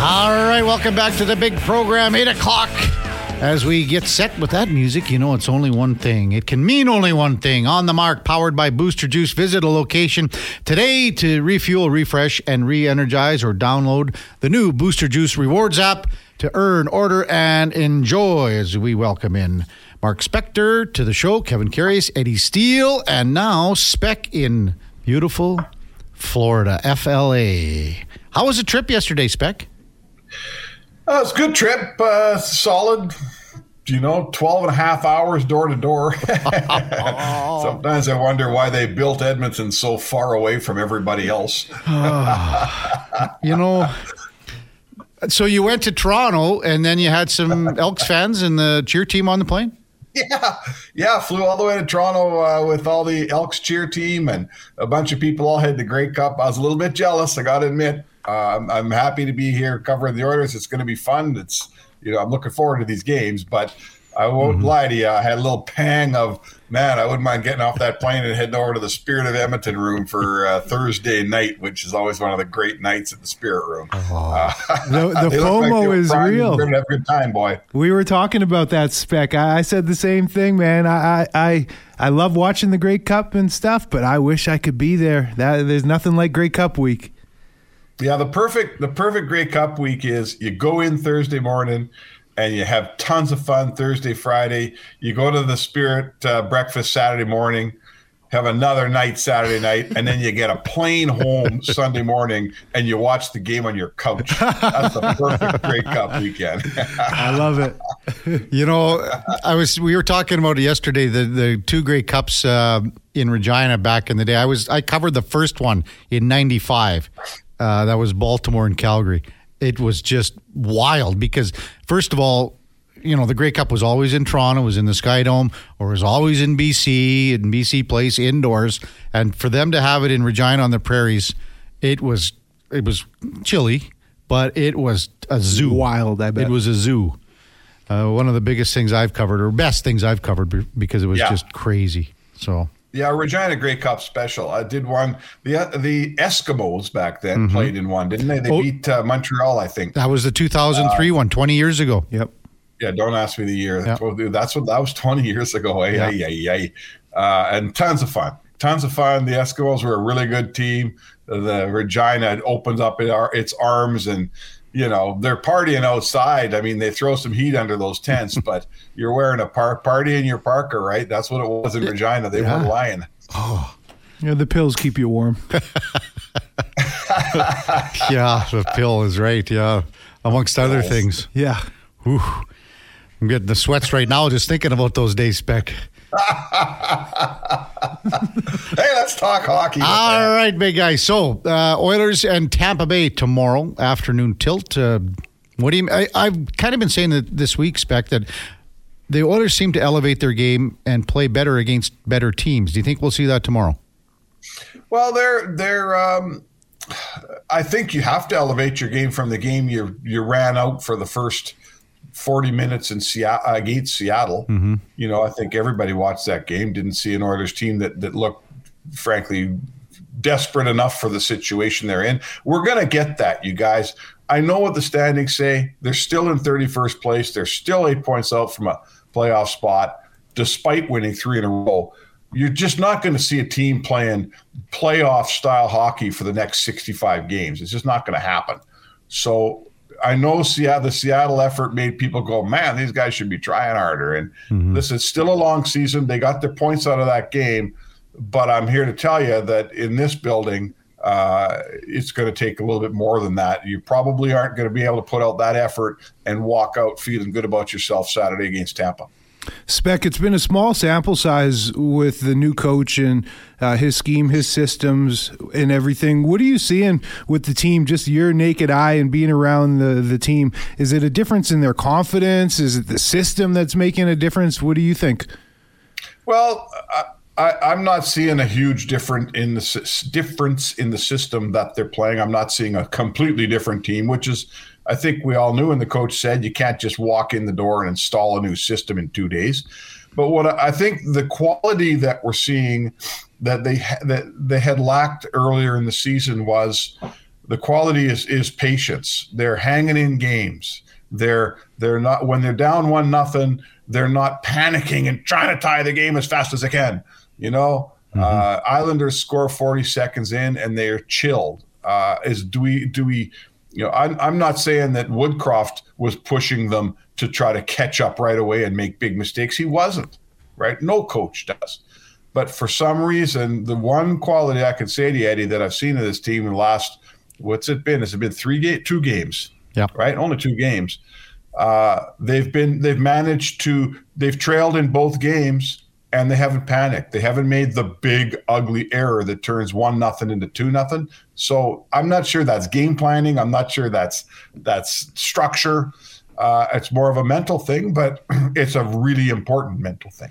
All right, welcome back to the big program, 8 o'clock. As we get set with that music, you know it's only one thing. It can mean only one thing. On the mark, powered by Booster Juice. Visit a location today to refuel, refresh, and re energize or download the new Booster Juice Rewards app to earn, order, and enjoy as we welcome in Mark Spector to the show, Kevin Karius, Eddie Steele, and now Spec in beautiful Florida, FLA. How was the trip yesterday, Spec? Uh, it's a good trip, uh, solid. You know, 12 and a half hours door to door. Sometimes I wonder why they built Edmonton so far away from everybody else. you know, so you went to Toronto and then you had some Elks fans and the cheer team on the plane? Yeah, yeah. Flew all the way to Toronto uh, with all the Elks cheer team and a bunch of people all had the Grey Cup. I was a little bit jealous, I got to admit. Uh, I'm, I'm, happy to be here covering the Oilers. It's going to be fun. It's you know I'm looking forward to these games, but I won't mm-hmm. lie to you. I had a little pang of man. I wouldn't mind getting off that plane and heading over to the Spirit of Edmonton room for uh, Thursday night, which is always one of the great nights at the Spirit room. Oh. Uh, the, the FOMO like is real. We're gonna have a good time, boy. We were talking about that spec. I, I said the same thing, man. I, I I I love watching the Grey Cup and stuff, but I wish I could be there. That there's nothing like Grey Cup week. Yeah, the perfect the perfect Grey Cup week is you go in Thursday morning and you have tons of fun Thursday, Friday. You go to the Spirit uh, breakfast Saturday morning, have another night Saturday night, and then you get a plane home Sunday morning and you watch the game on your couch. That's the perfect Grey Cup weekend. I love it. you know, I was we were talking about it yesterday the the two Grey Cups uh, in Regina back in the day. I was I covered the first one in '95 uh, that was Baltimore and Calgary. It was just wild because, first of all, you know, the Grey Cup was always in Toronto, was in the Sky Dome, or was always in BC, in BC Place indoors. And for them to have it in Regina on the prairies, it was it was chilly, but it was a zoo. Wild, I bet. It was a zoo. Uh, one of the biggest things I've covered, or best things I've covered, because it was yeah. just crazy. So yeah, Regina Grey Cup special. I did one. The uh, the Eskimos back then mm-hmm. played in one, didn't they? They oh, beat uh, Montreal, I think. That was the 2003 uh, one, 20 years ago. Yep. Yeah, don't ask me the year. Yep. That's what that was 20 years ago. Hey, yeah. hey, hey, uh, and tons of fun. Tons of fun. The Eskimos were a really good team. The Regina opens up its arms and you know they're partying outside. I mean, they throw some heat under those tents, but you're wearing a par- party in your Parker, right? That's what it was in Regina. They yeah. were lying. Oh, yeah, the pills keep you warm. yeah, the pill is right. Yeah, amongst other things. Yeah. Whew. I'm getting the sweats right now just thinking about those days, Spec. hey, let's talk hockey. All right, big guy. So, uh, Oilers and Tampa Bay tomorrow afternoon tilt. Uh, what do you? I, I've kind of been saying that this week, Spec, that the Oilers seem to elevate their game and play better against better teams. Do you think we'll see that tomorrow? Well, they're they're. Um, I think you have to elevate your game from the game you you ran out for the first 40 minutes in Seattle uh, against Seattle. Mm-hmm. You know, I think everybody watched that game, didn't see an Oilers team that that looked frankly desperate enough for the situation they're in. We're going to get that, you guys. I know what the standings say. They're still in 31st place. They're still 8 points out from a playoff spot despite winning 3 in a row. You're just not going to see a team playing playoff style hockey for the next 65 games. It's just not going to happen. So I know Seattle, the Seattle effort made people go, man, these guys should be trying harder. And mm-hmm. this is still a long season. They got their points out of that game. But I'm here to tell you that in this building, uh, it's going to take a little bit more than that. You probably aren't going to be able to put out that effort and walk out feeling good about yourself Saturday against Tampa. Spec, it's been a small sample size with the new coach and uh, his scheme, his systems, and everything. What are you seeing with the team? Just your naked eye and being around the the team. Is it a difference in their confidence? Is it the system that's making a difference? What do you think? Well. I, am not seeing a huge in the difference in the system that they're playing. I'm not seeing a completely different team, which is I think we all knew, and the coach said you can't just walk in the door and install a new system in two days. But what I think the quality that we're seeing that they that they had lacked earlier in the season was The quality is is patience. They're hanging in games. They're they're not when they're down one nothing. They're not panicking and trying to tie the game as fast as they can. You know, mm-hmm. uh, Islanders score forty seconds in and they're chilled. Uh, is do we do we? You know, I'm I'm not saying that Woodcroft was pushing them to try to catch up right away and make big mistakes. He wasn't. Right? No coach does. But for some reason, the one quality I can say to you, Eddie, that I've seen in this team in the last what's it been? Has it been three game, two games? Yeah. Right. Only two games. Uh, they've been they've managed to they've trailed in both games and they haven't panicked. They haven't made the big ugly error that turns one nothing into two nothing. So I'm not sure that's game planning. I'm not sure that's that's structure. Uh, it's more of a mental thing, but it's a really important mental thing.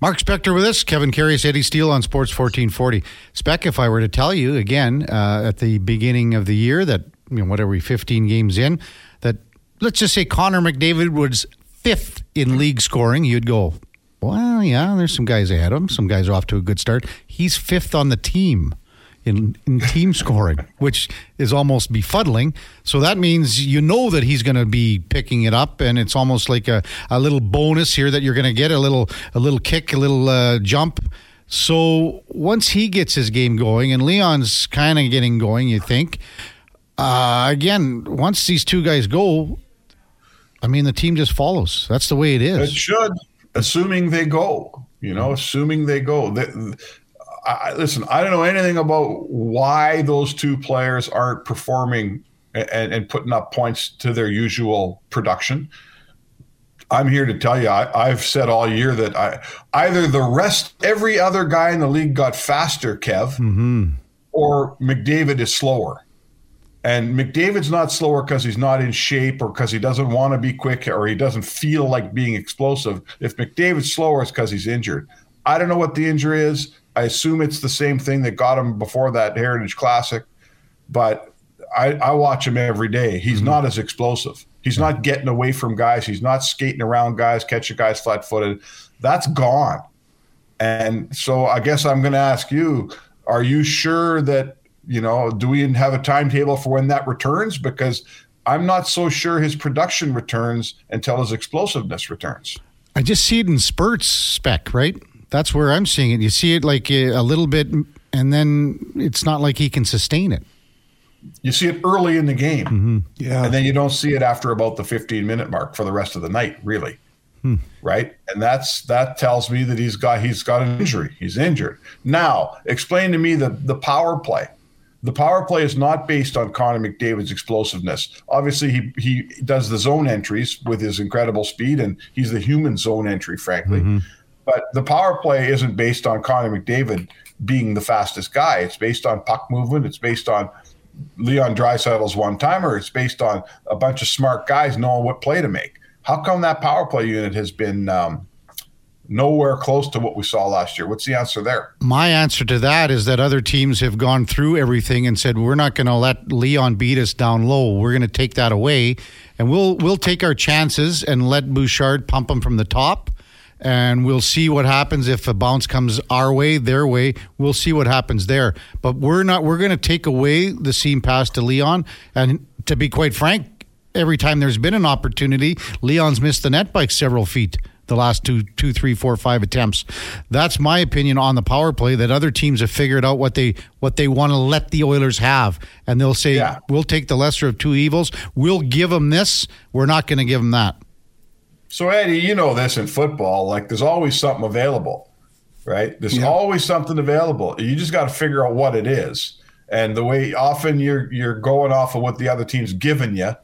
Mark Spector with us, Kevin Karius, Eddie Steele on Sports 1440. Spec, if I were to tell you again uh, at the beginning of the year that, you know, what are we, 15 games in, that let's just say Connor McDavid was fifth in league scoring, you'd go, well, yeah, there's some guys ahead of him. Some guys are off to a good start. He's fifth on the team in, in team scoring, which is almost befuddling. So that means you know that he's going to be picking it up, and it's almost like a, a little bonus here that you're going to get a little a little kick, a little uh, jump. So once he gets his game going, and Leon's kind of getting going, you think. Uh, again, once these two guys go, I mean, the team just follows. That's the way it is. It should, assuming they go. You know, assuming they go. I, listen, I don't know anything about why those two players aren't performing and, and putting up points to their usual production. I'm here to tell you, I, have said all year that I either the rest, every other guy in the league got faster, Kev, mm-hmm. or McDavid is slower. And McDavid's not slower because he's not in shape or because he doesn't want to be quick or he doesn't feel like being explosive. If McDavid's slower, it's because he's injured. I don't know what the injury is. I assume it's the same thing that got him before that Heritage Classic, but I, I watch him every day. He's mm-hmm. not as explosive. He's not getting away from guys. He's not skating around guys, catching guys flat footed. That's gone. And so I guess I'm going to ask you are you sure that, you know, do we have a timetable for when that returns? Because I'm not so sure his production returns until his explosiveness returns. I just see it in spurts, spec, right? That's where I'm seeing it. You see it like a little bit, and then it's not like he can sustain it. You see it early in the game, mm-hmm. yeah, and then you don't see it after about the 15 minute mark for the rest of the night, really. Hmm. Right, and that's that tells me that he's got he's got an injury. He's injured. Now, explain to me the the power play. The power play is not based on Connor McDavid's explosiveness. Obviously, he he does the zone entries with his incredible speed, and he's the human zone entry, frankly. Mm-hmm. But the power play isn't based on Connor McDavid being the fastest guy. It's based on puck movement. It's based on Leon Draisaitl's one timer. It's based on a bunch of smart guys knowing what play to make. How come that power play unit has been um, nowhere close to what we saw last year? What's the answer there? My answer to that is that other teams have gone through everything and said we're not going to let Leon beat us down low. We're going to take that away, and we'll we'll take our chances and let Bouchard pump him from the top and we'll see what happens if a bounce comes our way, their way. We'll see what happens there. But we're not. We're going to take away the seam pass to Leon, and to be quite frank, every time there's been an opportunity, Leon's missed the net by several feet. The last two, two, three, four, five attempts. That's my opinion on the power play. That other teams have figured out what they what they want to let the Oilers have, and they'll say, yeah. "We'll take the lesser of two evils. We'll give them this. We're not going to give them that." So Eddie, you know this in football, like there's always something available, right? There's yeah. always something available. You just got to figure out what it is. And the way often you're you're going off of what the other team's given you,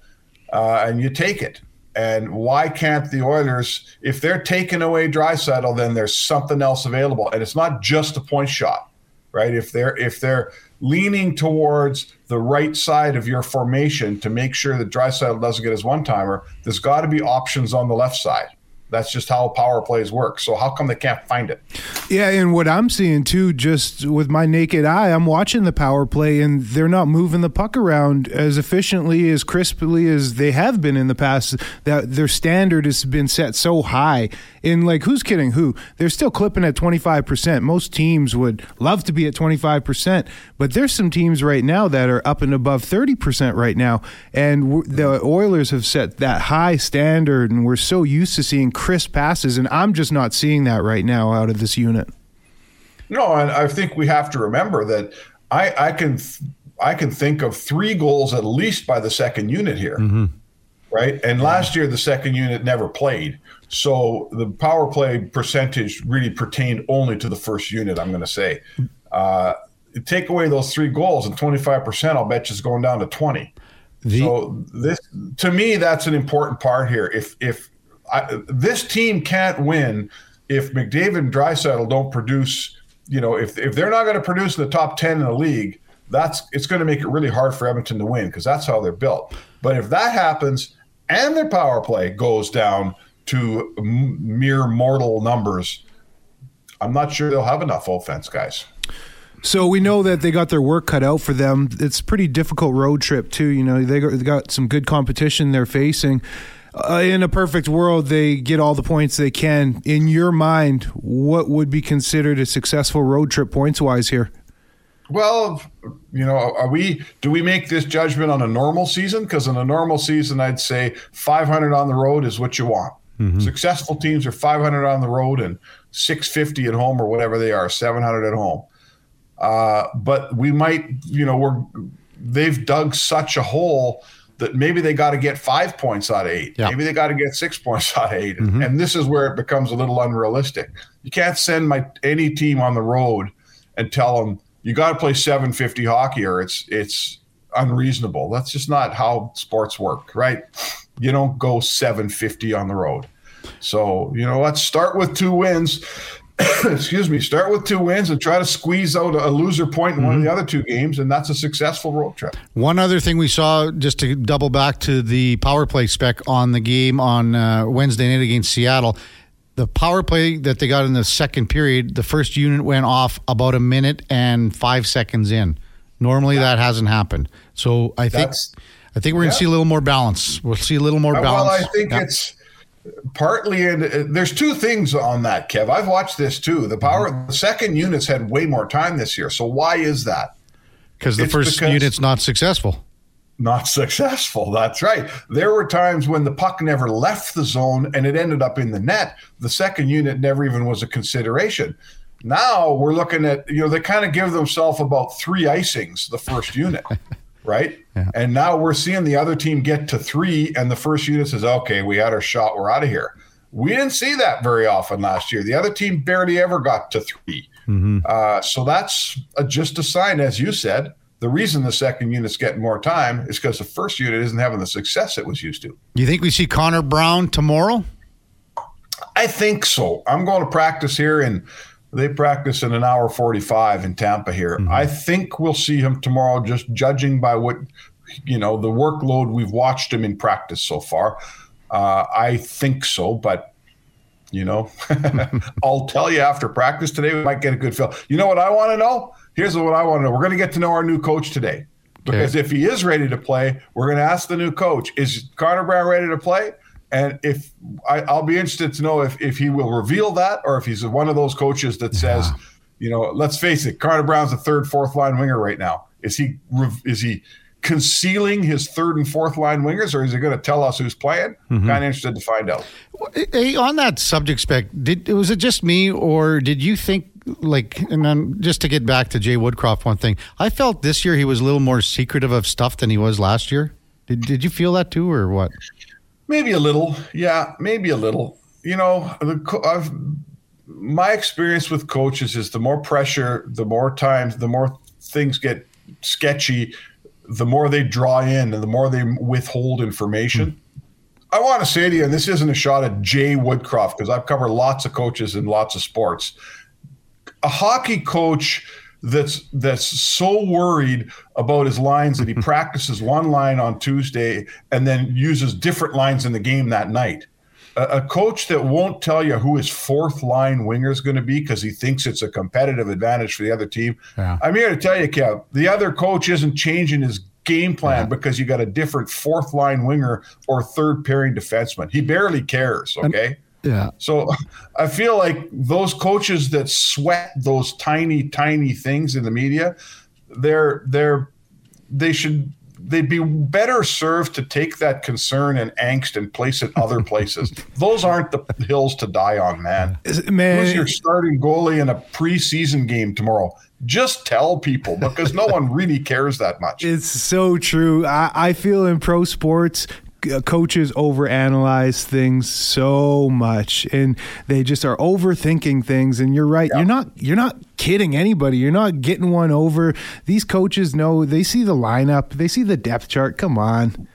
uh, and you take it. And why can't the Oilers, if they're taking away Draisaitl, then there's something else available, and it's not just a point shot, right? If they're if they're leaning towards the right side of your formation to make sure that Draisaitl doesn't get his one timer, there's got to be options on the left side. That's just how power plays work. So how come they can't find it? Yeah, and what I'm seeing too, just with my naked eye, I'm watching the power play, and they're not moving the puck around as efficiently, as crisply as they have been in the past. That their standard has been set so high. and like, who's kidding who? They're still clipping at 25 percent. Most teams would love to be at 25 percent, but there's some teams right now that are up and above 30 percent right now, and the Oilers have set that high standard, and we're so used to seeing crisp passes, and I'm just not seeing that right now out of this unit. No, and I think we have to remember that I, I can I can think of three goals at least by the second unit here, mm-hmm. right? And last year the second unit never played, so the power play percentage really pertained only to the first unit. I'm going to say, uh, take away those three goals and 25 percent, I'll bet you is going down to 20. The- so this, to me, that's an important part here. If if I, this team can't win if McDavid and Draisaitl don't produce. You know, if if they're not going to produce in the top ten in the league, that's it's going to make it really hard for Edmonton to win because that's how they're built. But if that happens and their power play goes down to m- mere mortal numbers, I'm not sure they'll have enough offense, guys. So we know that they got their work cut out for them. It's a pretty difficult road trip too. You know, they got some good competition they're facing uh, in a perfect world, they get all the points they can. In your mind, what would be considered a successful road trip points wise here? Well, you know, are we? Do we make this judgment on a normal season? Because in a normal season, I'd say 500 on the road is what you want. Mm-hmm. Successful teams are 500 on the road and 650 at home or whatever they are, 700 at home. Uh, but we might, you know, we're they've dug such a hole that maybe they got to get five points out of eight. Yeah. Maybe they got to get six points out of 8 mm-hmm. And this is where it becomes a little unrealistic. You can't send my any team on the road and tell them you got to play 750 hockey or it's it's unreasonable. That's just not how sports work, right? You don't go 750 on the road. So, you know, let's start with two wins excuse me, start with two wins and try to squeeze out a loser point in mm-hmm. one of the mm-hmm. other two games, and that's a successful road trip. One other thing we saw, just to double back to the power play spec on the game on uh, Wednesday night against Seattle. The power play that they got in the second period, the first unit went off about a minute and five seconds in. Normally, yeah. that hasn't happened. So I think that's, I think we're going to see a little more balance. We'll see a little more balance. Well, I think yeah. it's partly and uh, there's two things on that kev. I've watched this too. The power mm-hmm. the second units had way more time this year. So why is that? Because the first unit's not successful. Not successful. That's right. There were times when the puck never left the zone and it ended up in the net. The second unit never even was a consideration. Now we're looking at you know they kind of give themselves about three icings the first unit right? Yeah. And now we're seeing the other team get to three, and the first unit says, okay, we had our shot, we're out of here. We didn't see that very often last year. The other team barely ever got to 3 mm-hmm. uh, so that's a, just a sign, as you said. The reason the second unit's getting more time is because the first unit isn't having the success it was used to. You think we see Connor Brown tomorrow? I think so. I'm going to practice here in they practice in an hour 45 in Tampa here. Mm-hmm. I think we'll see him tomorrow, just judging by what, you know, the workload we've watched him in practice so far. Uh, I think so, but, you know, I'll tell you after practice today, we might get a good feel. You know what I want to know? Here's what I want to know. We're going to get to know our new coach today. Because okay. if he is ready to play, we're going to ask the new coach, is Connor Brown ready to play? And if I, will be interested to know if, if he will reveal that or if he's one of those coaches that says, yeah. you know, let's face it, Connor Brown's a third, fourth line winger right now. Is he is he concealing his third and fourth line wingers, or is he going to tell us who's playing? Mm-hmm. Kind of interested to find out. Hey, on that subject spec, did was it just me, or did you think like? And then just to get back to Jay Woodcroft, one thing I felt this year he was a little more secretive of stuff than he was last year. Did Did you feel that too, or what? Maybe a little, yeah, maybe a little. You know, the, I've, my experience with coaches is the more pressure, the more times, the more things get sketchy, the more they draw in and the more they withhold information. Mm. I want to say to you, and this isn't a shot at Jay Woodcroft because I've covered lots of coaches in lots of sports. A hockey coach that's that's so worried about his lines that he practices one line on Tuesday and then uses different lines in the game that night. a, a coach that won't tell you who his fourth line winger is going to be because he thinks it's a competitive advantage for the other team. Yeah. I'm here to tell you, Kev, the other coach isn't changing his game plan because you got a different fourth line winger or third pairing defenseman. He barely cares. Okay. And- yeah. So I feel like those coaches that sweat those tiny, tiny things in the media, they're they're they should they'd be better served to take that concern and angst and place it other places. Those aren't the hills to die on, man. Man, who's your starting goalie in a preseason game tomorrow? Just tell people because no one really cares that much. It's so true. I, I feel in pro sports, coaches overanalyze things so much and they just are overthinking things and you're right yeah. you're not you're not kidding anybody you're not getting one over these coaches know they see the lineup they see the depth chart come on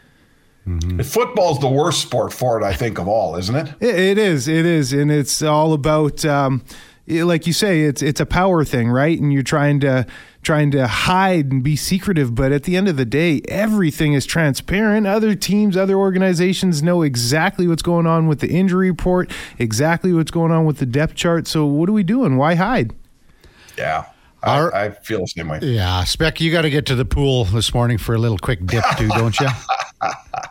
Mm-hmm. Football's the worst sport for it, I think, of all, isn't it? It, it is. It is, and it's all about, um, like you say, it's it's a power thing, right? And you're trying to trying to hide and be secretive. But at the end of the day, everything is transparent. Other teams, other organizations know exactly what's going on with the injury report, exactly what's going on with the depth chart. So what are we doing? Why hide? Yeah. I, I feel the same way. Yeah, Spec, you got to get to the pool this morning for a little quick dip, too, don't you?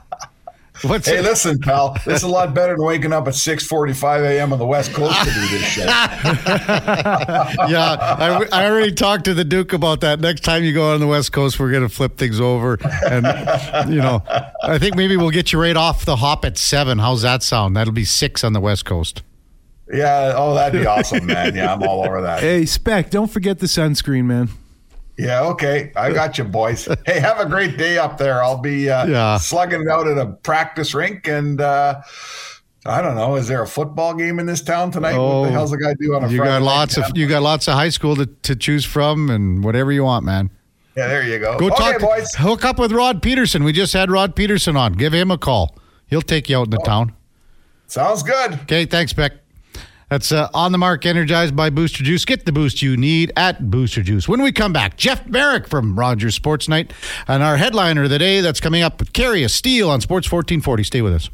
What's hey, it? listen, pal. This is a lot better than waking up at six forty-five a.m. on the West Coast to do this shit. yeah, I, I, already talked to the Duke about that. Next time you go on the West Coast, we're going to flip things over, and you know, I think maybe we'll get you right off the hop at seven. How's that sound? That'll be six on the West Coast. Yeah. Oh, that'd be awesome, man. Yeah, I'm all over that. Hey, Spec, don't forget the sunscreen, man. Yeah, okay. I got you, boys. Hey, have a great day up there. I'll be uh, yeah. slugging it out at a practice rink. And uh, I don't know, is there a football game in this town tonight? Oh, what the oh, hell's the guy do on a you Friday got lots of You got lots of high school to, to choose from and whatever you want, man. Yeah, there you go. Go okay, talk, boys. Hook up with Rod Peterson. We just had Rod Peterson on. Give him a call. He'll take you out in the oh. town. Sounds good. Okay, thanks, Beck. That's uh, on the mark, energized by Booster Juice. Get the boost you need at Booster Juice. When we come back, Jeff Marek from Rogers Sportsnet and our headliner of the day that's coming up with Carrie Steele on Sports 1440. Stay with us.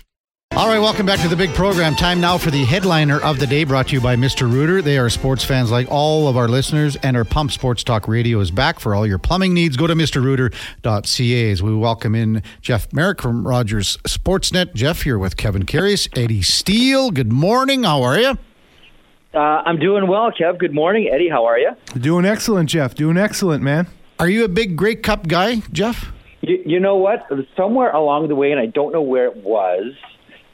All right, welcome back to the big program. Time now for the headliner of the day brought to you by Mr. Rooter. They are sports fans like all of our listeners, and our Pump Sports Talk Radio is back for all your plumbing needs. Go to mrrooter.ca as we welcome in Jeff Marek from Rogers Sportsnet. Jeff, here with Kevin Karius, Eddie Steele. Good morning. How are you? Uh, I'm doing well, Kev. Good morning, Eddie. How are you? Doing excellent, Jeff. Doing excellent, man. Are you a big Grey Cup guy, Jeff? You, you know what? Somewhere along the way, and I don't know where it was,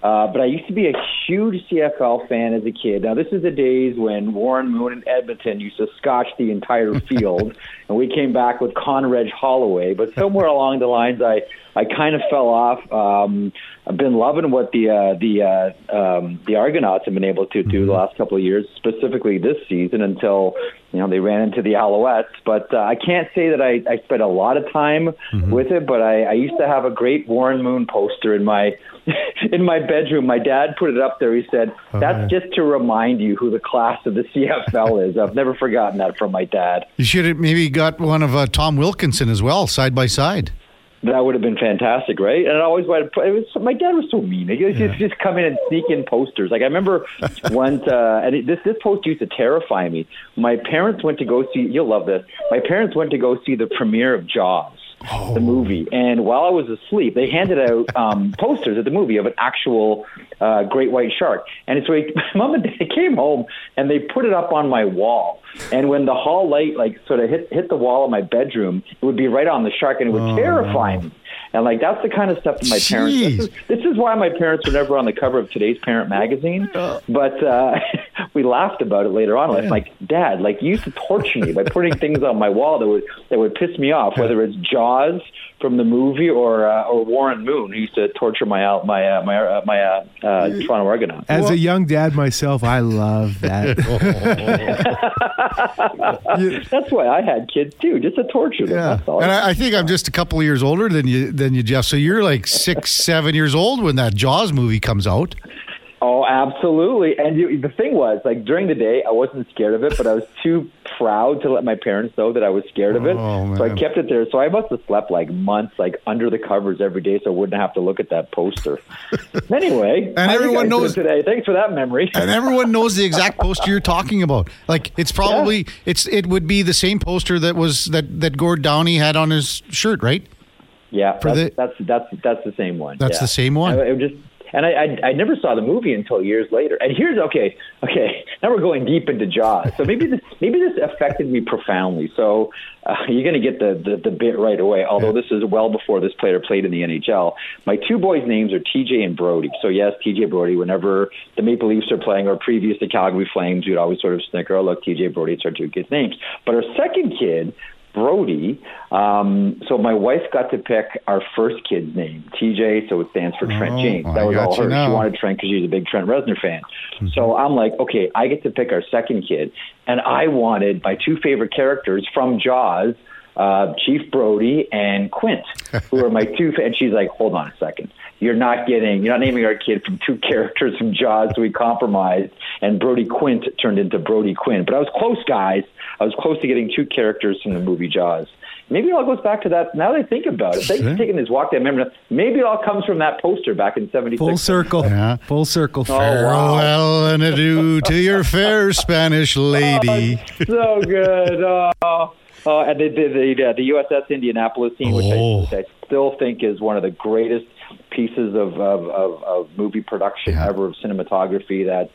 uh, but I used to be a huge CFL fan as a kid. Now, this is the days when Warren Moon and Edmonton used to scotch the entire field, and we came back with Condredge Holloway. But somewhere along the lines, I I kind of fell off. Um, I've been loving what the uh, the uh, um, the Argonauts have been able to do mm-hmm. the last couple of years, specifically this season, until you know they ran into the Alouettes. But uh, I can't say that I, I spent a lot of time mm-hmm. with it. But I, I used to have a great Warren Moon poster in my in my bedroom. My dad put it up there. He said, "That's just to remind you who the class of the CFL is." I've never forgotten that from my dad. You should have maybe got one of uh, Tom Wilkinson as well, side by side. That would have been fantastic, right? And I always wanted. To, it was my dad was so mean. He used yeah. just come in and sneak in posters. Like I remember once, uh, and it, this this poster used to terrify me. My parents went to go see. You'll love this. My parents went to go see the premiere of Jaws oh. the movie. And while I was asleep, they handed out um, posters of the movie of an actual uh, great white shark. And so he, my mom and dad came home and they put it up on my wall. And when the hall light like sort of hit hit the wall of my bedroom, it would be right on the shark, and it would oh. terrify me. And like that's the kind of stuff that my Jeez. parents. This is, this is, why my parents were never on the cover of today's Parent magazine. But uh, we laughed about it later on. Yeah. Like, Dad, like you used to torture me by putting things on my wall that would that would piss me off, whether it's Jaws from the movie or uh, or Warren Moon, who used to torture my uh, my uh, my uh, my uh, uh, Toronto Argonauts. As well, a young dad myself, I love that. That's why I had kids too, just to torture them. Yeah. and I, I, think I'm just a couple of years older than you than you, Jeff. So you're like six, seven years old when that Jaws movie comes out. Oh, absolutely. And you, the thing was, like during the day, I wasn't scared of it, but I was too proud to let my parents know that I was scared of it. Oh, so I kept it there. So I must have slept like months, like under the covers every day, so I wouldn't have to look at that poster. anyway, And everyone knows- today. Thanks for that memory. and everyone knows the exact poster you're talking about. Like it's probably it's it would be the same poster that was that that Gord Downie had on his shirt, right? Yeah, For that's, the- that's that's that's the same one. That's yeah. the same one? I, it just and I, I I never saw the movie until years later. And here's okay, okay. Now we're going deep into Jaws. So maybe this maybe this affected me profoundly. So uh, you're going to get the, the the bit right away. Although this is well before this player played in the NHL. My two boys' names are TJ and Brody. So yes, TJ Brody. Whenever the Maple Leafs are playing or previous to Calgary Flames, we'd always sort of snicker, "Oh look, TJ Brody." It's our two kids' names. But our second kid Brody. Um, so my wife got to pick our first kid's name, TJ. So it stands for Trent Oh, James. That was all her. now. She wanted Trent because she's a big Trent Reznor fan. Mm-hmm. So I'm like, okay, I get to pick our second kid, and I wanted my two favorite characters from Jaws. Uh, Chief Brody and Quint, who are my two. Fa- and she's like, "Hold on a second, you're not getting, you're not naming our kid from two characters from Jaws." So we compromised, and Brody Quint turned into Brody Quinn. But I was close, guys. I was close to getting two characters from the movie Jaws. Maybe it all goes back to that. Now that I think about it, thanks for taking this walk down memory. lane. Maybe it all comes from that poster back in '76. Full circle. Yeah. Full circle. Oh, wow. Farewell and adieu to your fair Spanish lady. so good. Oh, oh and the the, the, uh, the USS Indianapolis scene, which, Oh. I, which I still think is one of the greatest pieces of of, of, of movie production Yeah. ever of cinematography. That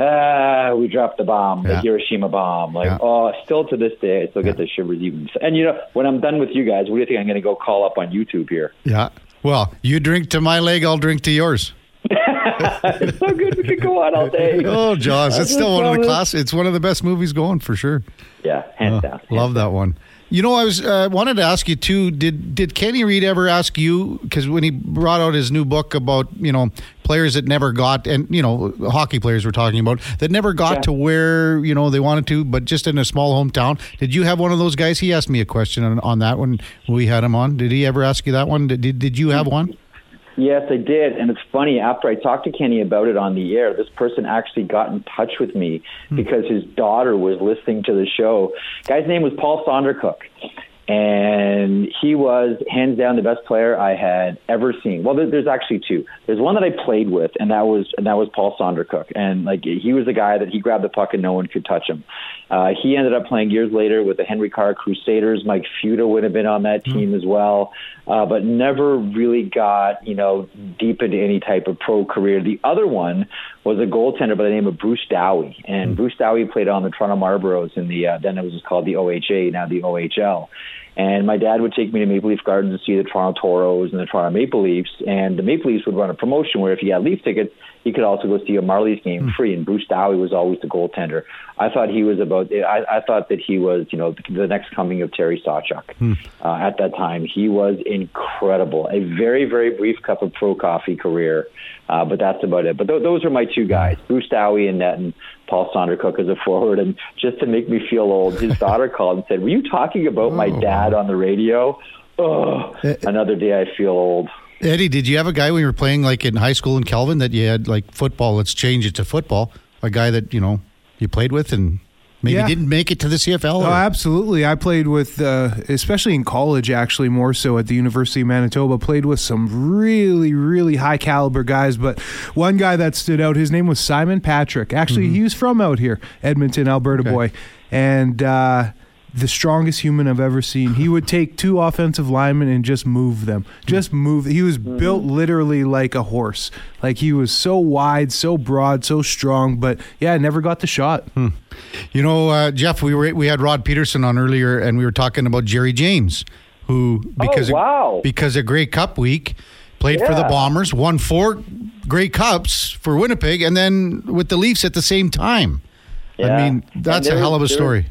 ah, we dropped the bomb, the Hiroshima bomb. Like Yeah. oh, still to this day, I still get the shivers. Even and you know, when I'm done with you guys, what do you think I'm going to go call up on YouTube here? Yeah. Well, you drink to my leg, I'll drink to yours. it's so good. We could go on all day. Oh, Jaws! It's still one of the class. It's one of the best movies going for sure. Yeah, hands down. Oh, Love that one. You know, I was uh, wanted to ask you too. Did did Kenny Reid ever ask you because when he brought out his new book about you know players that never got and you know hockey players we're talking about that never got Yeah. to where you know they wanted to, but just in a small hometown. Did you have one of those guys? He asked me a question on, on that when we had him on. Did he ever ask you that one? Did did, did you have one? Yes, I did. And it's funny, after I talked to Kenny about it on the air, this person actually got in touch with me hmm. because his daughter was listening to the show. Guy's name was Paul Sondercook. And he was hands down the best player I had ever seen. Well, there, there's actually two. There's one that I played with, and that was and that was Paul Sondercook. And like he was the guy that he grabbed the puck and no one could touch him. Uh, he ended up playing years later with the Henry Carr Crusaders. Mike Futa would have been on that team as well, uh, but never really got you know deep into any type of pro career. The other one was a goaltender by the name of Bruce Dowie, and Bruce Dowie played on the Toronto Marlboros in the uh, then it was called the OHA, now the OHL. And my dad would take me to Maple Leaf Gardens to see the Toronto Toros and the Toronto Maple Leafs. And the Maple Leafs would run a promotion where if you had Leaf tickets, you could also go see a Marlies game free. And Bruce Dowie was always the goaltender. I thought he was about. I, I thought that he was, you know, the, the next coming of Terry Sawchuk. Uh, at that time, he was incredible. A very, very brief cup of pro coffee career, uh, but that's about it. But th- those are my two guys, Bruce Dowie and net, and Paul Sondercook as a forward. And just to make me feel old, his daughter called and said, "Were you talking about my oh. dad on the radio?" Oh, another day I feel old. Eddie, did you have a guy when you were playing like in high school in Kelvin that you had like football? Let's change it to football. A guy that you know you played with and maybe Yeah. didn't make it to the CFL. Oh, absolutely. I played with, uh, especially in college, actually, more so at the University of Manitoba, played with some really, really high caliber guys. But one guy that stood out, his name was Simon Patrick. Actually, he was from out here, Edmonton, Alberta Mm-hmm. Okay. boy. And, uh, the strongest human I've ever seen. He would take two offensive linemen and just move them. Just move. He was built literally like a horse. Like he was so wide, so broad, so strong. But yeah, never got the shot. You know, uh, Jeff, we were we had Rod Peterson on earlier, and we were talking about Gerry James, who because wow. of, because of Grey Cup week played for the Bombers, won four Grey Cups for Winnipeg, and then with the Leafs at the same time. I mean, that's a hell of a story.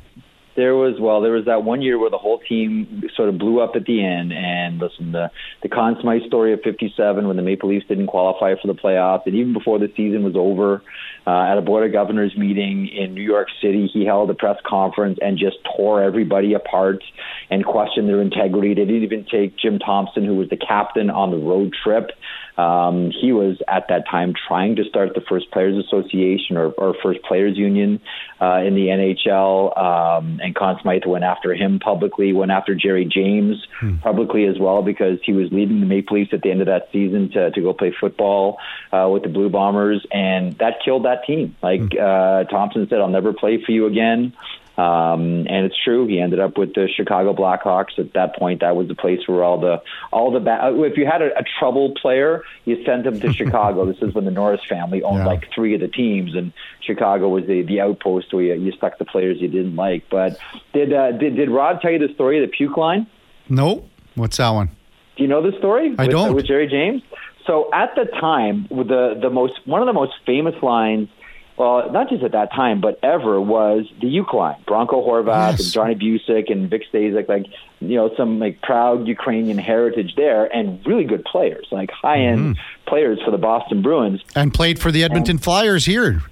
There was well, there was that one year where the whole team sort of blew up at the end. And listen, the the Conn Smythe story of '57 when the Maple Leafs didn't qualify for the playoffs, and even before the season was over, uh, at a board of governors meeting in New York City, he held a press conference and just tore everybody apart and questioned their integrity. They didn't even take Jim Thomson, who was the captain on the road trip. Um, he was at that time trying to start the first Players Association or, or first Players Union uh, in the NHL, um, and Conn Smythe went after him publicly, went after Gerry James hmm. publicly as well because he was leading the Maple Leafs at the end of that season to, to go play football uh, with the Blue Bombers, and that killed that team. Like hmm. uh, Thomson said, "I'll never play for you again." Um, and it's true. He ended up with the Chicago Blackhawks. At that point, that was the place where all the all the ba- uh, if you had a, a troubled player, you sent him to Chicago. This is when the Norris family owned yeah. like three of the teams, and Chicago was the the outpost where you, you stuck the players you didn't like. But did uh, did did Rod tell you the story of the puke line? No. What's that one? Do you know the story? I with, don't. with Gerry James. So at the time, the the most one of the most famous lines well, not just at that time, but ever was the uke line. Bronco Horvath yes. and Johnny Bucyk and Vic Stasiuk, like you know, some like proud Ukrainian heritage there, and really good players, like high end mm-hmm. players for the Boston Bruins, and played for the Edmonton and, Flyers here,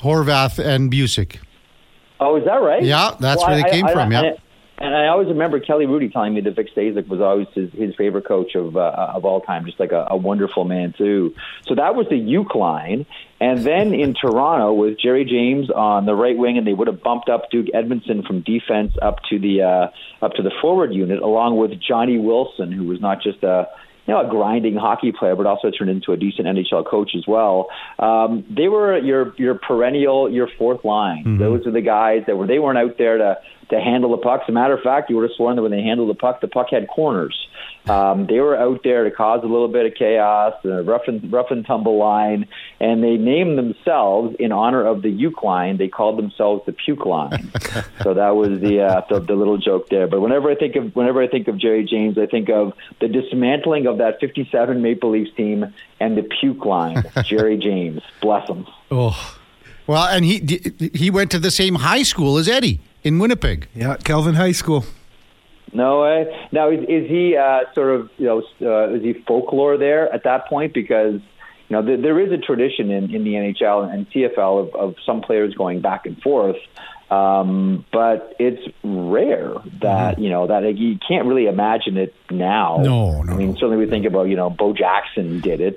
Horvath and Bucyk. Oh, is that right? Yeah, that's well, where they came I, from. I, yeah. And I always remember Kelly Hrudey telling me that Vic Stasiuk was always his, his favorite coach of uh, of all time, just like a, a wonderful man too. So that was the uke line, and then in Toronto with Gerry James on the right wing, and they would have bumped up Duke Edmundson from defense up to the uh, up to the forward unit, along with Johnny Wilson, who was not just a you know, a grinding hockey player, but also turned into a decent NHL coach as well. Um, they were your your perennial, your fourth line. Mm-hmm. Those are the guys that were they weren't out there to to handle the puck. As a matter of fact, you would have sworn that when they handled the puck, the puck had corners. Um, they were out there to cause a little bit of chaos, a rough and rough and tumble line, and they named themselves in honor of the uke line. They called themselves the puke line. so that was the, uh, the the little joke there. But whenever I think of whenever I think of Gerry James, I think of the dismantling of that '57 Maple Leafs team and the puke line. Gerry James, bless him. Oh. Well, and he he went to the same high school as Eddie in Winnipeg. Yeah, Kelvin High School. No way. Now, is, is he uh, sort of you know uh, is he folklore there at that point? Because you know th- there is a tradition in, in the NHL and CFL of, of some players going back and forth, um, but it's rare that mm-hmm. you know that like, you can't really imagine it now. No, no. I mean, certainly we think about you know Bo Jackson did it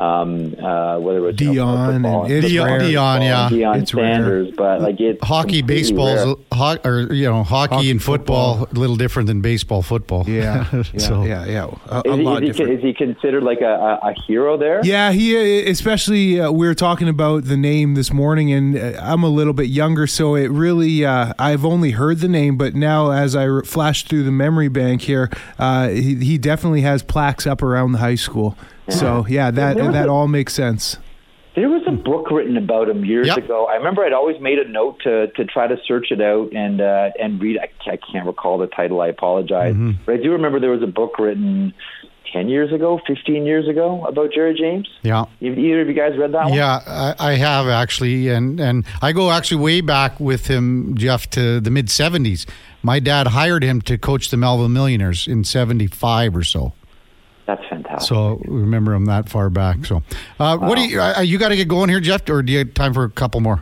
um, uh, whether it was Deion you know, and Deion, Deion, yeah, Deion it's Sanders, rare. but like it's hockey, baseball, ho- or you know, hockey, hockey and football, football, a little different than baseball, football. Yeah, yeah, so, yeah, yeah. A, a is, lot is. He, is he considered like a, a, hero there? Yeah, he especially uh, we were talking about the name this morning, and uh, I'm a little bit younger, so it really uh, I've only heard the name, but now as I re- flash through the memory bank here, uh, he, he definitely has plaques up around the high school. So yeah, that that a, all makes sense. There was a book written about him years yep. ago. I remember I'd always made a note to to try to search it out and uh, and read. I, I can't recall the title. I apologize, mm-hmm. but I do remember there was a book written 10 years ago, 15 years ago about Gerry James? Yeah. Either of you guys read that one? Yeah, I, I, have actually. And, and I go actually way back with him, Jeff, to the mid 70s. My dad hired him to coach the Melville Millionaires in 75 or so. That's fantastic. So remember him that far back. So, uh, wow. what do you? Uh, you got to get going here, Jeff, or do you have time for a couple more?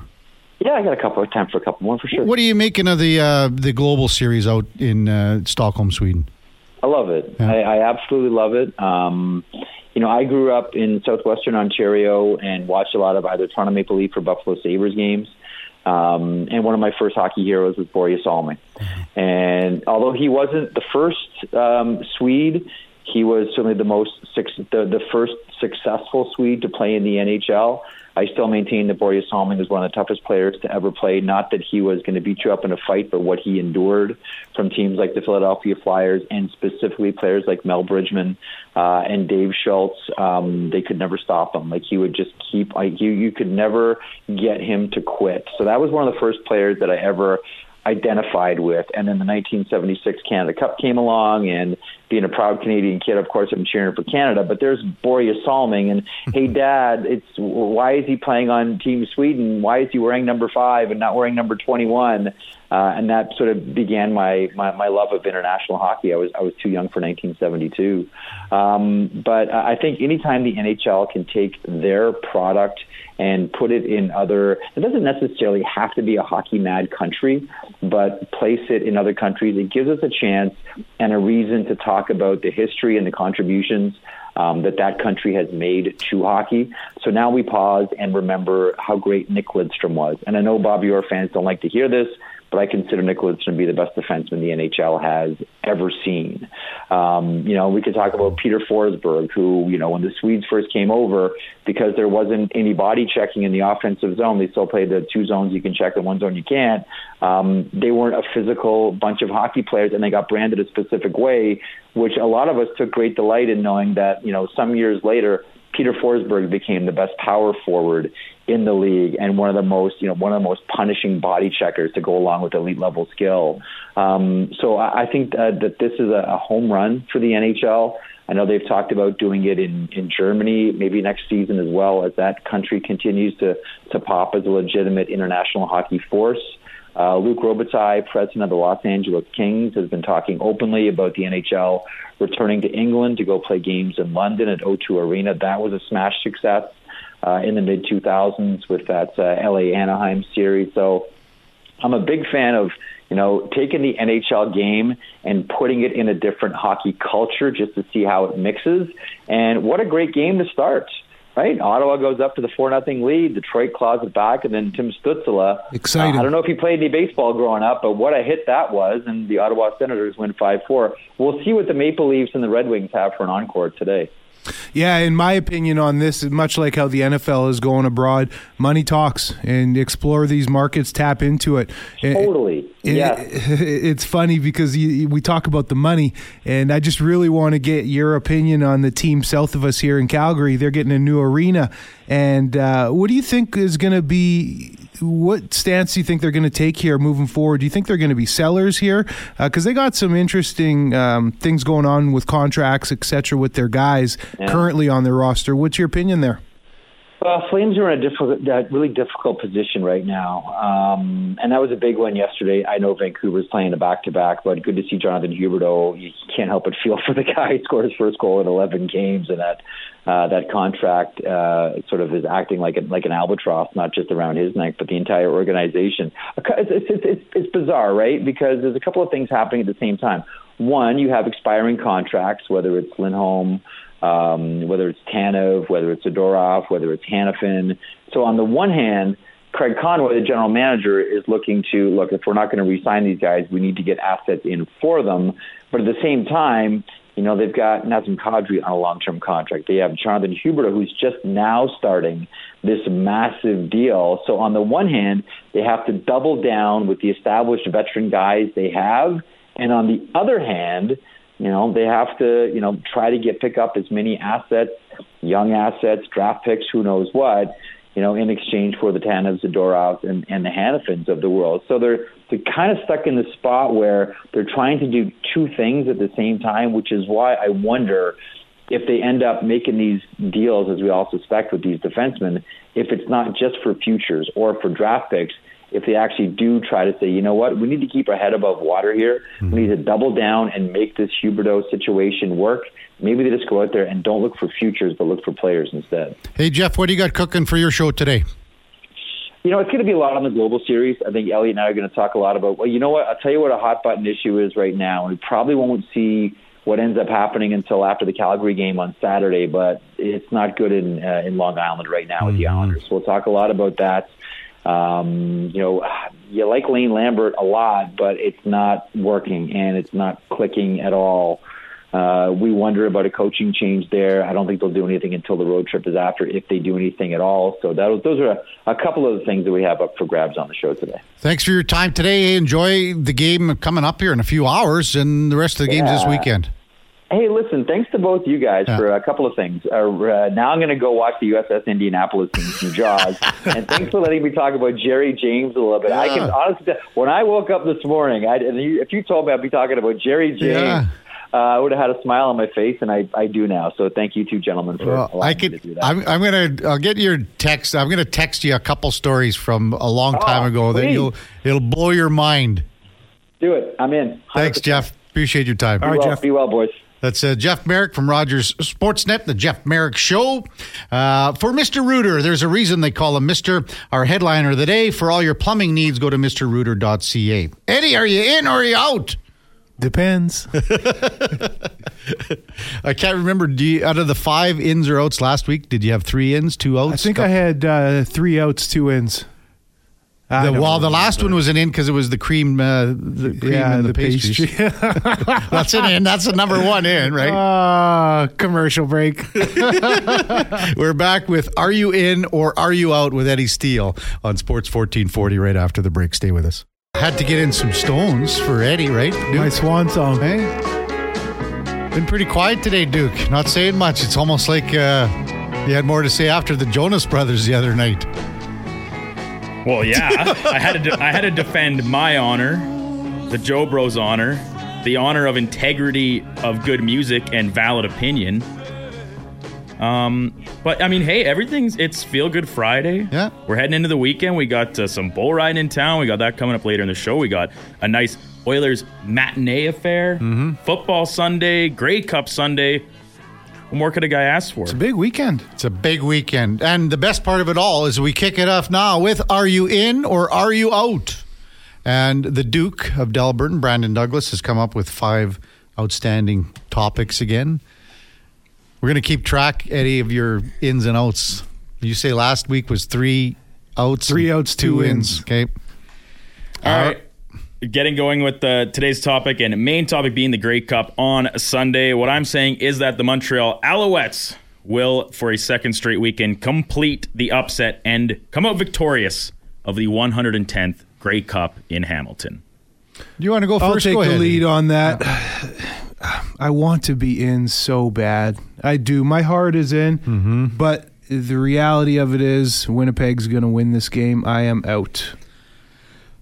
Yeah, I got a couple of time for a couple more for sure. What are you making of the uh, the global series out in uh, Stockholm, Sweden? I love it. Yeah. I, I, absolutely love it. Um, you know, I grew up in southwestern Ontario and watched a lot of either Toronto Maple Leaf or Buffalo Sabres games. Um, and one of my first hockey heroes was Börje Salming. Mm-hmm. And although he wasn't the first um, Swede, he was certainly the most the, the first successful Swede to play in the NHL. I still maintain that Börje Salming was one of the toughest players to ever play. Not that he was going to beat you up in a fight, but what he endured from teams like the Philadelphia Flyers and specifically players like Mel Bridgman uh, and Dave Schultz. Um, they could never stop him. Like he would just keep. Like you, you could never get him to quit. So that was one of the first players that I ever identified with. And then the 1976 Canada Cup came along, and being a proud Canadian kid, of course, I'm cheering for Canada. But there's Börje Salming, and hey, Dad, it's why is he playing on Team Sweden? Why is he wearing number five and not wearing number 21? Uh, and that sort of began my, my my love of international hockey. I was I was too young for 1972, um, but I think anytime the NHL can take their product and put it in other, it doesn't necessarily have to be a hockey mad country, but place it in other countries. It gives us a chance and a reason to talk about the history and the contributions um, that that country has made to hockey. So now we pause and remember how great Nick Lidstrom was. And I know Bobby Orr fans don't like to hear this, but I consider Lidstrom to be the best defenseman the NHL has ever seen. Um, you know, we could talk about Peter Forsberg, who, you know, when the Swedes first came over, because there wasn't any body checking in the offensive zone, they still played the two zones you can check and one zone you can't. Um, they weren't a physical bunch of hockey players, and they got branded a specific way, which a lot of us took great delight in knowing that, you know, some years later, Peter Forsberg became the best power forward in the league and one of the most, you know, one of the most punishing body checkers to go along with elite level skill. Um, so I, I think uh, that this is a, a home run for the NHL. I know they've talked about doing it in, in Germany, maybe next season as well, as that country continues to, to pop as a legitimate international hockey force. Uh, Luc Robitaille, president of the Los Angeles Kings, has been talking openly about the NHL returning to England to go play games in London at O2 Arena. That was a smash success uh, in the mid 2000s with that uh, LA Anaheim series. So I'm a big fan of you know taking the NHL game and putting it in a different hockey culture just to see how it mixes. And what a great game to start! Right, Ottawa goes up to the four nothing lead. Detroit claws it back, and then Tim Stützle. Exciting. Uh, I don't know if he played any baseball growing up, but what a hit that was! And the Ottawa Senators win five four. We'll see what the Maple Leafs and the Red Wings have for an encore today. Yeah, in my opinion on this, much like how the NFL is going abroad, money talks and explore these markets, tap into it. Totally. Yeah. It's funny because we talk about the money, and I just really want to get your opinion on the team south of us here in Calgary. They're getting a new arena. And uh, what do you think is going to be what stance do you think they're going to take here moving forward? Do you think they're going to be sellers here? Because uh, they got some interesting um, things going on with contracts, etc., with their guys yeah. currently on their roster. What's your opinion there? Well, Flames are in a difficult, really difficult position right now, um, and that was a big one yesterday. I know Vancouver's playing a back-to-back, but good to see Jonathan Huberdeau. You can't help but feel for the guy who scored his first goal in 11 games, and that uh, that contract uh, sort of is acting like a, like an albatross, not just around his neck, but the entire organization. It's, it's, it's, it's bizarre, right? Because there's a couple of things happening at the same time. One, you have expiring contracts, whether it's Lindholm um, whether it's Tanev, whether it's Zadorov, whether it's Hanifin. So on the one hand, Craig Conroy, the general manager, is looking to look if we're not going to re-sign these guys, we need to get assets in for them. But at the same time, you know they've got Nazem Kadri on a long-term contract. They have Jonathan Huberdeau, who's just now starting this massive deal. So on the one hand, they have to double down with the established veteran guys they have, and on the other hand, you know, they have to, you know, try to get pick up as many assets, young assets, draft picks, who knows what, you know, in exchange for the Tanevs, the Dorovs, and, and the Hanifins of the world. So they're they're kind of stuck in the spot where they're trying to do two things at the same time, which is why I wonder if they end up making these deals, as we all suspect with these defensemen, if it's not just for futures or for draft picks, if they actually do try to say, you know what, we need to keep our head above water here. Mm-hmm. We need to double down and make this Huberdeau situation work. Maybe they just go out there and don't look for futures, but look for players instead. Hey, Jeff, what do you got cooking for your show today? You know, it's going to be a lot on the global series. I think Elliot and I are going to talk a lot about, well, you know what, I'll tell you what a hot button issue is right now. And we probably won't see what ends up happening until after the Calgary game on Saturday, but it's not good in uh, in Long Island right now with mm-hmm. the Islanders. So we'll talk a lot about that. Um, you know, you like Lane Lambert a lot, but it's not working and it's not clicking at all. Uh, we wonder about a coaching change there. I don't think they'll do anything until the road trip is after, if they do anything at all. So that, those are a, a, couple of the things that we have up for grabs on the show today. Thanks for your time today. Enjoy the game coming up here in a few hours and the rest of the games yeah. this weekend. Hey, listen, thanks to both you guys yeah. for a couple of things. Uh, uh, now I'm going to go watch the USS Indianapolis and some Jaws. and thanks for letting me talk about Gerry James a little bit. Yeah. I can honestly, when I woke up this morning, I, if you told me I'd be talking about Gerry James, yeah. Uh, I would have had a smile on my face, and I, I do now. So thank you two gentlemen for well, allowing I could, me to do that. I'm, I'm going to I'll get your text. I'm going to text you a couple stories from a long oh, time ago please. that you'll it'll blow your mind. Do it. I'm in. 100%. Thanks, Jeff. Appreciate your time. All right, well, Jeff. Be well, boys. That's uh, Jeff Marek from Rogers Sportsnet, the Jeff Marek Show. Uh, for Mr. Rooter, there's a reason they call him Mr. Our headliner of the day. For all your plumbing needs, go to mrrooter.ca. Eddie, are you in or are you out? Depends. I can't remember. Do you, out of the five ins or outs last week, did you have three ins, two outs? I think I had uh, three outs, two ins. I The, don't well, the last one was an in because it was the cream, uh, the cream yeah, and the, the pastries. pastry. That's an in. That's the number one in, right? Ah, commercial break. We're back with Are You In or Are You Out with Eddie Steele on Sports 1440 right after the break. Stay with us. Had to get in some stones for Eddie, right? My swan song. Hey? Been pretty quiet today, Duke. Not saying much. It's almost like uh, you had more to say after the Jonas Brothers the other night. Well, yeah, I had to. De- I had to defend my honor, the Joe Bros honor, the honor of integrity of good music and valid opinion. Um, but I mean, hey, everything's it's Feel Good Friday. Yeah. we're heading into the weekend. We got uh, some bull riding in town. We got that coming up later in the show. We got a nice Oilers matinee affair, Mm-hmm. football Sunday, Grey Cup Sunday. What more could a guy ask for? It's a big weekend. It's a big weekend. And the best part of it all is we kick it off now with Are You In or Are You Out? And the Duke of Delburne, Brandon Douglas, has come up with five outstanding topics again. We're going to keep track, Eddie, of your ins and outs. You say last week was three outs, Three outs, two ins. Okay. All right. Getting going with uh, today's topic and main topic being the Grey Cup on Sunday. What I'm saying is that the Montreal Alouettes will, for a second straight weekend, complete the upset and come out victorious of the 110th Grey Cup in Hamilton. Do you want to go 1st I'll take go the ahead. lead on that. I want to be in so bad. I do. My heart is in, Mm-hmm. but the reality of it is Winnipeg's going to win this game. I am out.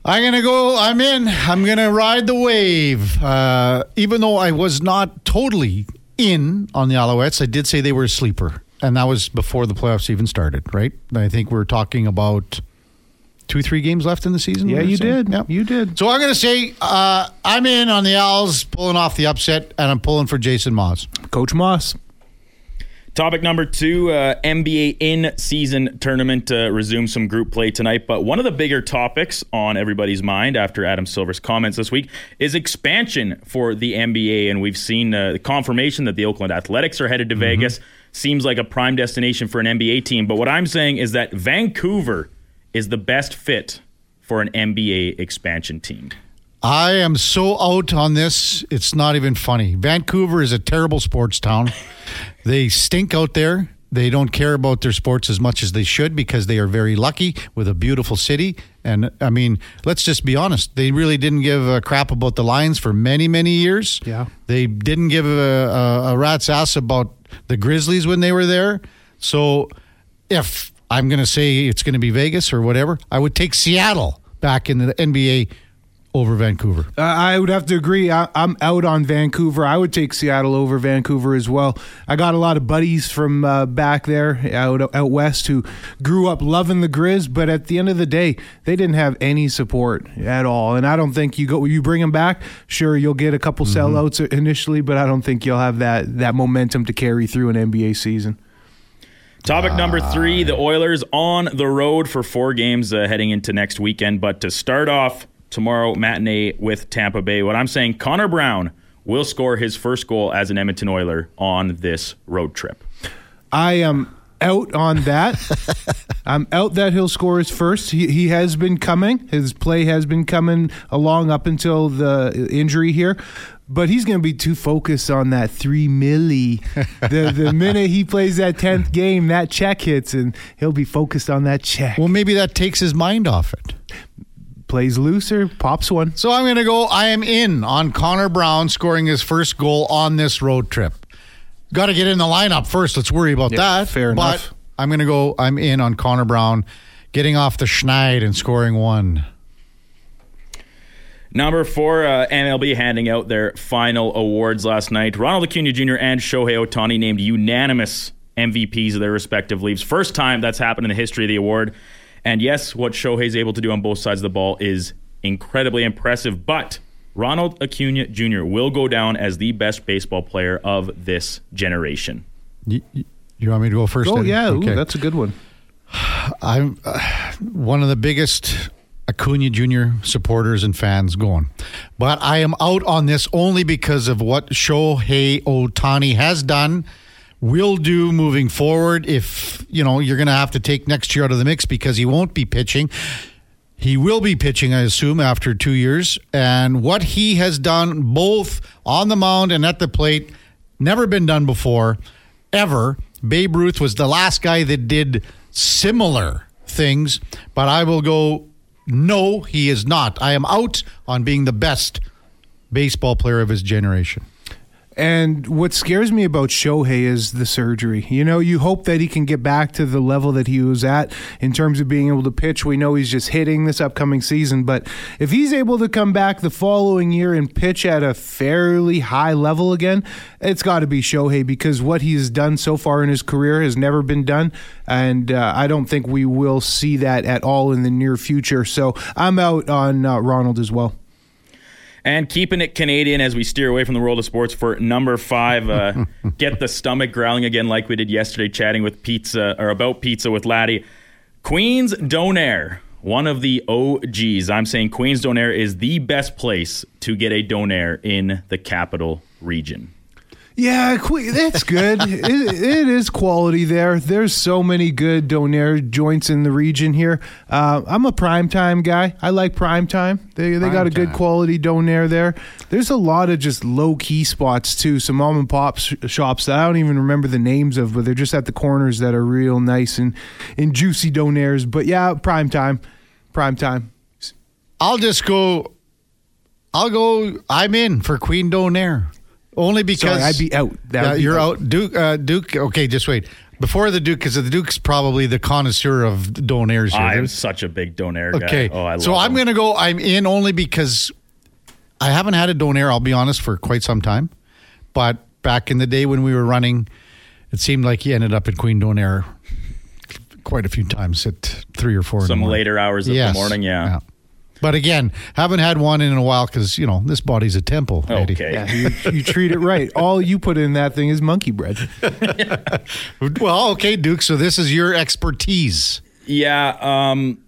I'm going to go. I'm in. I'm going to ride the wave. Uh, even though I was not totally in on the Alouettes, I did say they were a sleeper. And that was before the playoffs even started, right? I think we're talking about two, three games left in the season. Yeah, you so. did. Yep. You did. So I'm going to say uh, I'm in on the Owls, pulling off the upset, and I'm pulling for Jason Maas. Coach Maas. Topic number two uh, NBA in season tournament uh, resumes some group play tonight. But one of the bigger topics on everybody's mind after Adam Silver's comments this week is expansion for the NBA. And we've seen uh, the confirmation that the Oakland Athletics are headed to Vegas. Seems like a prime destination for an NBA team. But what I'm saying is that Vancouver is the best fit for an NBA expansion team. I am so out on this. It's not even funny. Vancouver is a terrible sports town. They stink out there. They don't care about their sports as much as they should because they are very lucky with a beautiful city. And I mean, let's just be honest. They really didn't give a crap about the Lions for many, many years. Yeah. They didn't give a, a, a rat's ass about the Grizzlies when they were there. So if I'm going to say it's going to be Vegas or whatever, I would take Seattle back in the NBA over Vancouver. Uh, I would have to agree. I, I'm out on Vancouver. I would take Seattle over Vancouver as well. I got a lot of buddies from uh, back there out out west who grew up loving the Grizz, but at the end of the day, they didn't have any support at all. And I don't think you go you bring them back. Sure, you'll get a couple sellouts initially, but I don't think you'll have that that momentum to carry through an NBA season. Topic number three the Oilers on the road for four games uh, heading into next weekend. But to start off tomorrow, matinee with Tampa Bay. What I'm saying, Connor Brown will score his first goal as an Edmonton Oiler on this road trip. I am out on that. I'm out that he'll score his first. He, he has been coming. His play has been coming along up until the injury here. But he's going to be too focused on that three milli. The the minute he plays that tenth game, that check hits, and he'll be focused on that check. Well, maybe that takes his mind off it. Plays looser, pops one. So I'm going to go. I am in on Connor Brown scoring his first goal on this road trip. Got to get in the lineup first. Let's worry about Yeah, that. fair but enough. I'm going to go. I'm in on Connor Brown getting off the schneid and scoring one. Number four, uh, MLB handing out their final awards last night. Ronald Acuna Jr. and Shohei Ohtani named unanimous MVPs of their respective leagues. First time that's happened in the history of the award. And yes, what Shohei's able to do on both sides of the ball is incredibly impressive. But Ronald Acuna Jr. will go down as the best baseball player of this generation. You, you- you want me to go first? Oh Eddie? yeah, ooh, Okay. that's a good one. I'm uh, one of the biggest Acuna Jr. supporters and fans going. But I am out on this only because of what Shohei Ohtani has done, will do moving forward. If, you know, you're going to have to take next year out of the mix because he won't be pitching. He will be pitching, I assume, after two years. And what he has done both on the mound and at the plate, never been done before, ever. Babe Ruth was the last guy that did similar things, but I will go no, he is not. I am out on being the best baseball player of his generation. And what scares me about Shohei is the surgery. You know, you hope that he can get back to the level that he was at in terms of being able to pitch. We know he's just hitting this upcoming season, but if he's able to come back the following year and pitch at a fairly high level again, it's got to be Shohei because what he's done so far in his career has never been done. And uh, I don't think we will see that at all in the near future. So I'm out on uh, Ronald as well. And keeping it Canadian as we steer away from the world of sports for number five, uh, get the stomach growling again like we did yesterday, chatting with pizza or about pizza with Laddie. Queens Donair, one of the OGs. I'm saying Queens Donair is the best place to get a Donair in the capital region. Yeah, that's good. it, it is quality there. There's so many good donair joints in the region here. Uh, I'm a prime time guy. I like prime time. They they got a good quality donair there. There's a lot of just low key spots too. Some mom and pop sh- shops that I don't even remember the names of, but they're just at the corners that are real nice and and juicy donairs. But yeah, prime time, prime time. I'll just go. I'll go. I'm in for Queen Donair. Only because Sorry, I'd be out. Yeah, be you're out. out. Duke. Uh, Duke. Okay, just wait. Before the Duke, because the Duke's probably the connoisseur of donairs here. I'm such a big donair guy. Okay. Oh, I love so I'm them. going to go. I'm in only because I haven't had a donair. I'll be honest for quite some time, but back in the day when we were running, it seemed like he ended up at Queen Donair quite a few times at three or four. in the some morning. later hours of Yes. the morning. Yeah. But again, haven't had one in a while because you know this body's a temple. Eddie. Okay. Yeah, you, you treat it right. All you put in that thing is monkey bread. Well, okay, Duke. So this is your expertise. Yeah, um,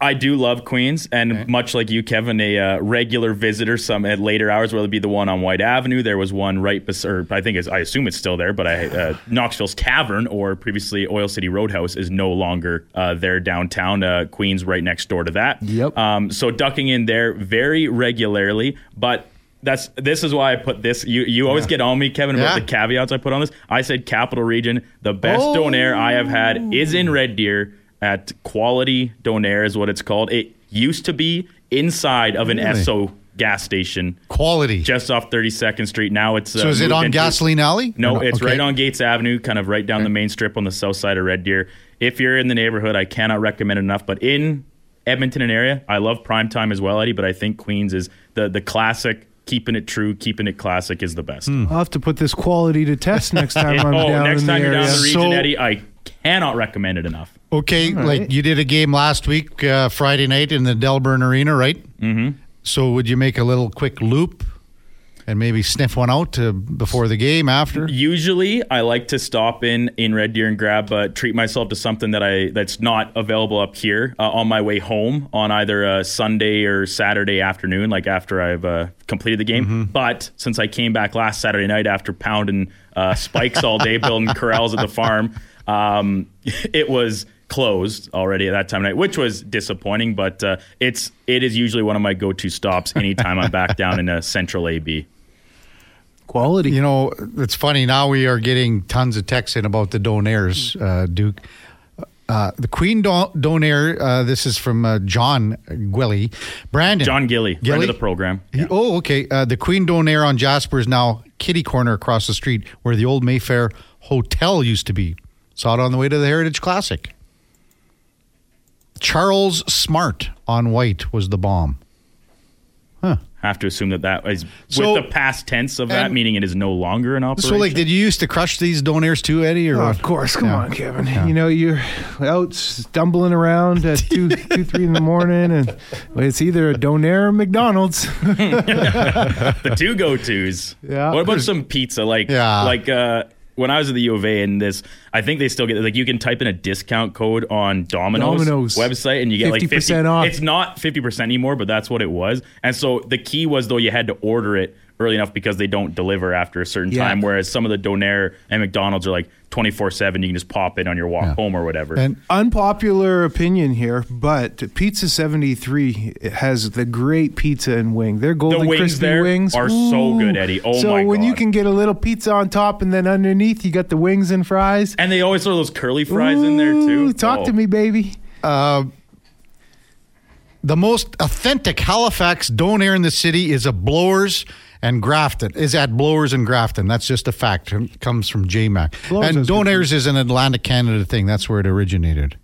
I do love Queens, and much like you, Kevin, a uh, regular visitor. Some at later hours, whether it be the one on Whyte Avenue, there was one right beside. I think I assume it's still there, but I uh, Knoxville's Tavern, or previously Oil City Roadhouse, is no longer uh, there downtown. Uh, Queens, right next door to that. Yep. Um, so ducking in there very regularly, but. That's this is why I put this. You you always get on me, Kevin, about Yeah. the caveats I put on this. I said Capital Region. The best Oh. donair I have had is in Red Deer at Quality Donair is what it's called. It used to be inside of an Really? Esso gas station Quality. just off 32nd Street. Now it's uh, so is it on into- Gasoline Alley? No, Or it's Okay. right on Gaetz Avenue, kind of right down the main strip on the south side of Red Deer. If you're in the neighborhood, I cannot recommend it enough. But in Edmonton and area, I love prime time as well, Eddie. But I think Queens is the the classic. Keeping it true, keeping it classic is the best. Hmm. I'll have to put this quality to test next time I'm oh, down next in time the you're area. down the region, So- Eddie, I cannot recommend it enough. Okay, All like you did a game last week, uh, Friday night in the Delburne Arena, right? Mm-hmm. So would you make a little quick loop and maybe sniff one out to, before the game, after? Usually, I like to stop in in Red Deer and grab, uh, treat myself to something that I that's not available up here uh, on my way home on either a Sunday or Saturday afternoon, like after I've uh, completed the game. But since I came back last Saturday night after pounding uh, spikes all day, building corrals at the farm, um, it was closed already at that time of night, which was disappointing. But uh, it's it is usually one of my go to stops anytime I'm back down in a central AB. Quality. You know, it's funny. Now we are getting tons of texts in about the donairs, uh, Duke. Uh, the Queen Don- Donair, uh, this is from uh, John Gwilly. Brandon. John Gilly, friend Gilly? of the program. He- oh, okay. Uh, the Queen Donair on Jasper is now kitty corner across the street where the old Mayfair Hotel used to be. Saw it on the way to the Heritage Classic. Charles Smart on Whyte was the bomb. have to assume that that is So- with the past tense of that, meaning it is no longer an operation. So, like, did you used to crush these donairs too, Eddie? Or Oh, of course, come Yeah. on, Kevin. You know you're out stumbling around at two, two, three in the morning, and it's either a Donair or McDonald's. the two go tos. Yeah. What about some pizza? Like, Yeah. like uh, when I was at the U of A and this, I think they still get like you can type in a discount code on Domino's, Domino's. website and you get like 50% 50 off. It's not 50% anymore, but that's what it was. And so the key was though you had to order it early enough because they don't deliver after a certain Yeah. time whereas some of the Donair and McDonald's are like 24/7 you can just pop in on your walk home or whatever. And Unpopular opinion here, but Pizza 73 has the great pizza and wing. Their golden wings crispy wings are so good, Eddie. Oh so my when you can get a little pizza on top and then underneath you got the wings and fries. and they always throw those curly fries in there too. Talk Oh. to me, baby. Uh, the most authentic Halifax donair in the city is a Blowers and Grafton. Is at Blowers and Grafton. That's just a fact. It comes from JMac. Blowers and is good Donairs is an Atlantic Canada thing. That's where it originated.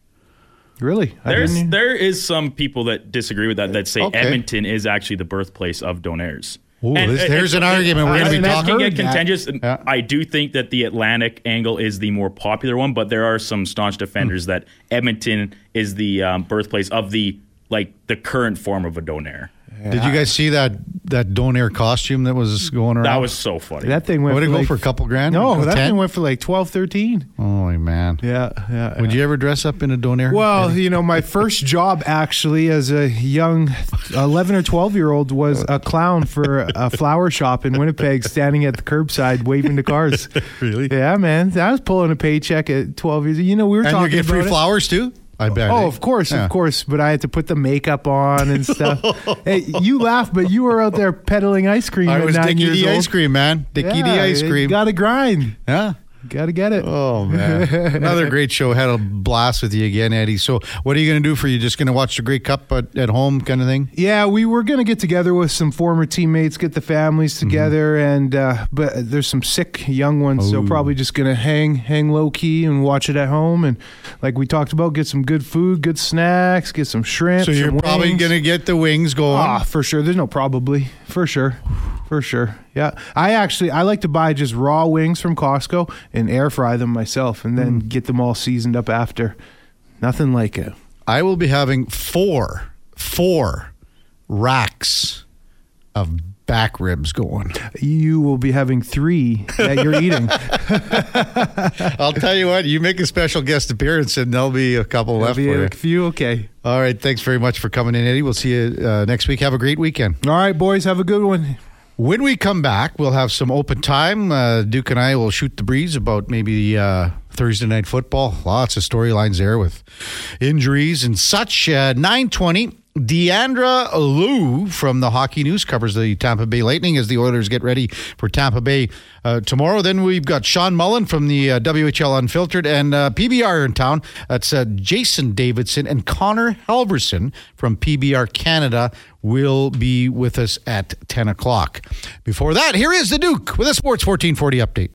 Really? I There's there is some people that disagree with that that say Okay. Edmonton is actually the birthplace of Donairs. Ooh, And- this- there's an argument we're gonna be this talking- can get contentious. Yeah. I do think that the Atlantic angle is the more popular one, but there are some staunch defenders that Edmonton is the um, birthplace of the like the current form of a Donair. Did you guys see that that Donair costume that was going around? That was so funny. that thing went What did for it go like, for? A couple grand? No, A that 10? thing went for like 12, 13. Holy man! Yeah, yeah. Would you ever dress up in a Donair? Well, you know, my first job actually as a young 11 or 12 year old was a clown for a flower shop in Winnipeg, standing at the curbside waving to cars. Really? Yeah, man. I was pulling a paycheck at 12 years. You know, we were and you talking get free about it. flowers too. I bet. Oh, of course, Yeah. of course. But I had to put the makeup on and stuff. hey, you laugh, but you were out there peddling ice cream I was Dickie Dee old. ice cream, man. Dickie Dee Yeah, ice cream. Got to grind. yeah. Got to get it. Oh man, another great show. Had a blast with you again, Eddie. So, what are you going to do for you? Just going to watch the Grey Cup at, at home, kind of thing? Yeah, we were gonna get together with some former teammates, get the families Mm-hmm. together, and uh, but there's some sick young ones, so probably just gonna hang hang low key and watch it at home, and like we talked about, get some good food, good snacks, get some shrimp. So you're probably going to get the wings going. Ah, for sure. There's no probably. For sure. For sure. Yeah. I actually I like to buy just raw wings from Costco and air fry them myself and then mm. get them all seasoned up after. Nothing like it. I will be having four, four racks of back ribs going. You will be having three that you're eating. I'll tell you what, you make a special guest appearance, and there'll be a couple left Be for you. a few. Okay. All right, thanks very much for coming in, Eddie. We'll see you uh, next week. Have a great weekend. All right, boys. Have a good one. When we come back, we'll have some open time. Uh, Duke and I will shoot the breeze about maybe uh, Thursday night football. Lots of storylines there with injuries and such. Uh, Nine twenty. Deandra Lou from the Hockey News covers the Tampa Bay Lightning as the Oilers get ready for Tampa Bay uh, tomorrow. Then we've got Sean Mullen from the uh, WHL Unfiltered and uh, PBR in town. That's uh, Jason Davidson and Connor Halverson from PBR Canada will be with us at 10 o'clock. Before that, here is the Duke with a Sports 1440 update.